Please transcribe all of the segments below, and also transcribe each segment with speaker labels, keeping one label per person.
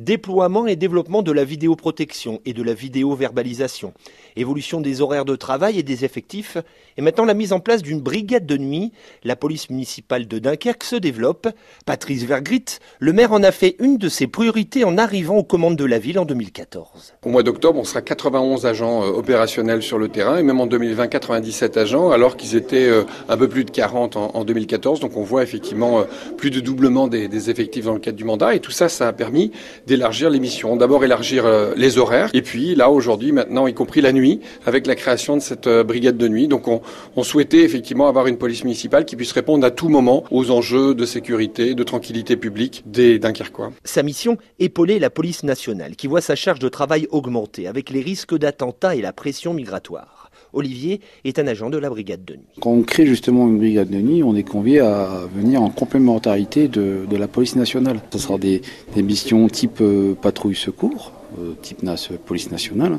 Speaker 1: Déploiement et développement de la vidéoprotection et de la vidéo-verbalisation. Évolution des horaires de travail et des effectifs. Et maintenant la mise en place d'une brigade de nuit. La police municipale de Dunkerque se développe. Patrice Vergrit, le maire en a fait une de ses priorités en arrivant aux commandes de la ville en 2014.
Speaker 2: Au mois d'octobre, on sera 91 agents euh, opérationnels sur le terrain et même en 2020, 97 agents alors qu'ils étaient euh, un peu plus de 40 en 2014. Donc on voit effectivement euh, plus de doublement des, des effectifs dans le cadre du mandat et tout ça, ça a permis d'élargir les missions. D'abord élargir euh, les horaires, et puis là aujourd'hui maintenant y compris la nuit, avec la création de cette euh, brigade de nuit. Donc on, on souhaitait effectivement avoir une police municipale qui puisse répondre à tout moment aux enjeux de sécurité, de tranquillité publique des Dunkerquois.
Speaker 1: Sa mission, épauler la police nationale, qui voit sa charge de travail augmenter avec les risques d'attentats et la pression migratoire. Olivier est un agent de la brigade de nuit.
Speaker 3: Quand on crée justement une brigade de nuit, on est convié à venir en complémentarité de, la police nationale. Ce sera des, missions type euh, patrouille secours, euh, type nas, police nationale,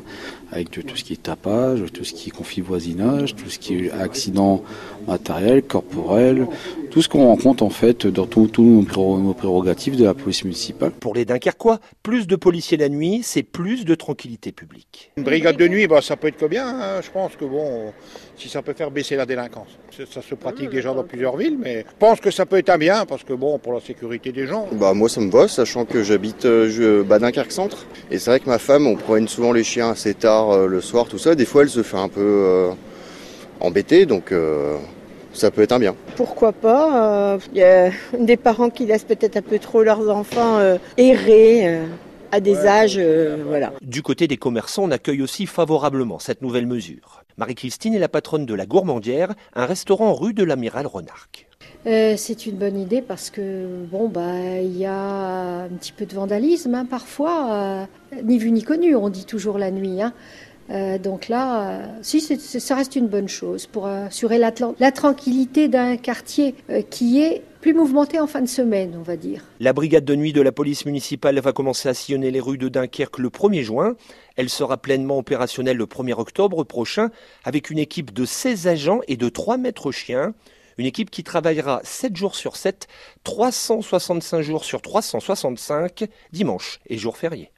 Speaker 3: avec tout ce qui est tapage, tout ce qui est conflit voisinage, tout ce qui est accident matériel, corporel, tout ce qu'on rencontre en fait dans tous nos prérogatives de la police municipale.
Speaker 1: Pour les Dunkerquois, plus de policiers la nuit, c'est plus de tranquillité publique.
Speaker 4: Une brigade de nuit, bah, ça peut être que bien. Hein. Je pense que bon, si ça peut faire baisser la délinquance. Ça se pratique déjà dans plusieurs villes, mais je pense que ça peut être un bien parce que bon, pour la sécurité des gens.
Speaker 5: Bah moi ça me va, sachant que j'habite euh, bah, Dunkerque Centre. Et c'est vrai que ma femme, on promène souvent les chiens assez tard euh, le soir, tout ça. Des fois, elle se fait un peu euh, embêter, donc. Ça peut être un bien.
Speaker 6: Pourquoi pas Il euh, y a des parents qui laissent peut-être un peu trop leurs enfants euh, errer. Euh, à des ouais, âges, voilà.
Speaker 1: Du côté des commerçants, on accueille aussi favorablement cette nouvelle mesure. Marie-Christine est la patronne de la Gourmandière, un restaurant rue de l'Amiral Renarc.
Speaker 7: Euh, c'est une bonne idée parce que bon bah il y a un petit peu de vandalisme hein, parfois, euh, ni vu ni connu, on dit toujours la nuit. Hein. Euh, donc là, euh, si ça reste une bonne chose pour assurer la, tranquillité d'un quartier euh, qui est plus mouvementé en fin de semaine, on va dire.
Speaker 1: La brigade de nuit de la police municipale va commencer à sillonner les rues de Dunkerque le 1er juin. Elle sera pleinement opérationnelle le 1er octobre prochain avec une équipe de 16 agents et de 3 maîtres chiens. Une équipe qui travaillera 7 jours sur 7, 365 jours sur 365, dimanche et jour férié.